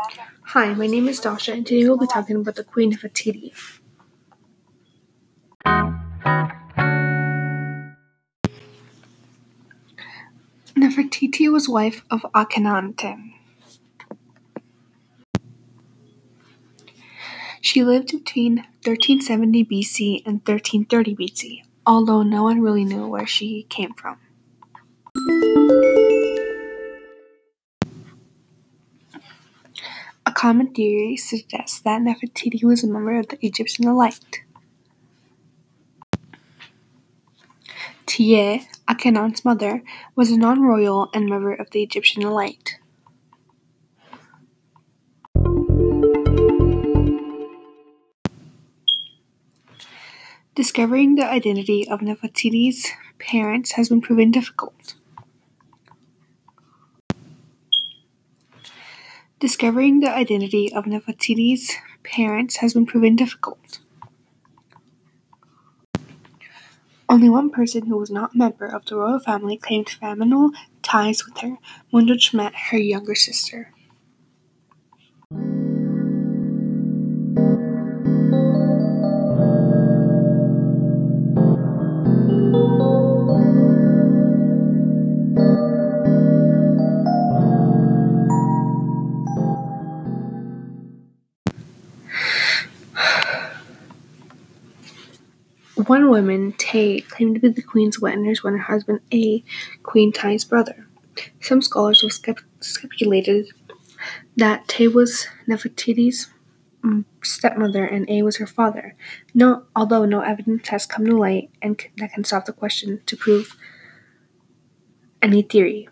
Hi, my name is Dasha, and today we'll be talking about the Queen of Nefertiti. Nefertiti was wife of Akhenaten. She lived between 1370 BC and 1330 BC, although no one really knew where she came from. Common theory suggests that Nefertiti was a member of the Egyptian elite. Tiye, Akhenaten's mother, was a non-royal and member of the Egyptian elite. Discovering the identity of Nefertiti's parents has been proven difficult. Discovering the identity of Nefertiti's parents has been proven difficult. Only one person who was not a member of the royal family claimed familial ties with her, Mutnodjmet, her younger sister. One woman, Tey, claimed to be the queen's witness when her husband Ay, Queen Tiye's brother. Some scholars have speculated that Tey was Nefertiti's mm, stepmother and Ay was her father, no, although no evidence has come to light and that can stop the question to prove any theory.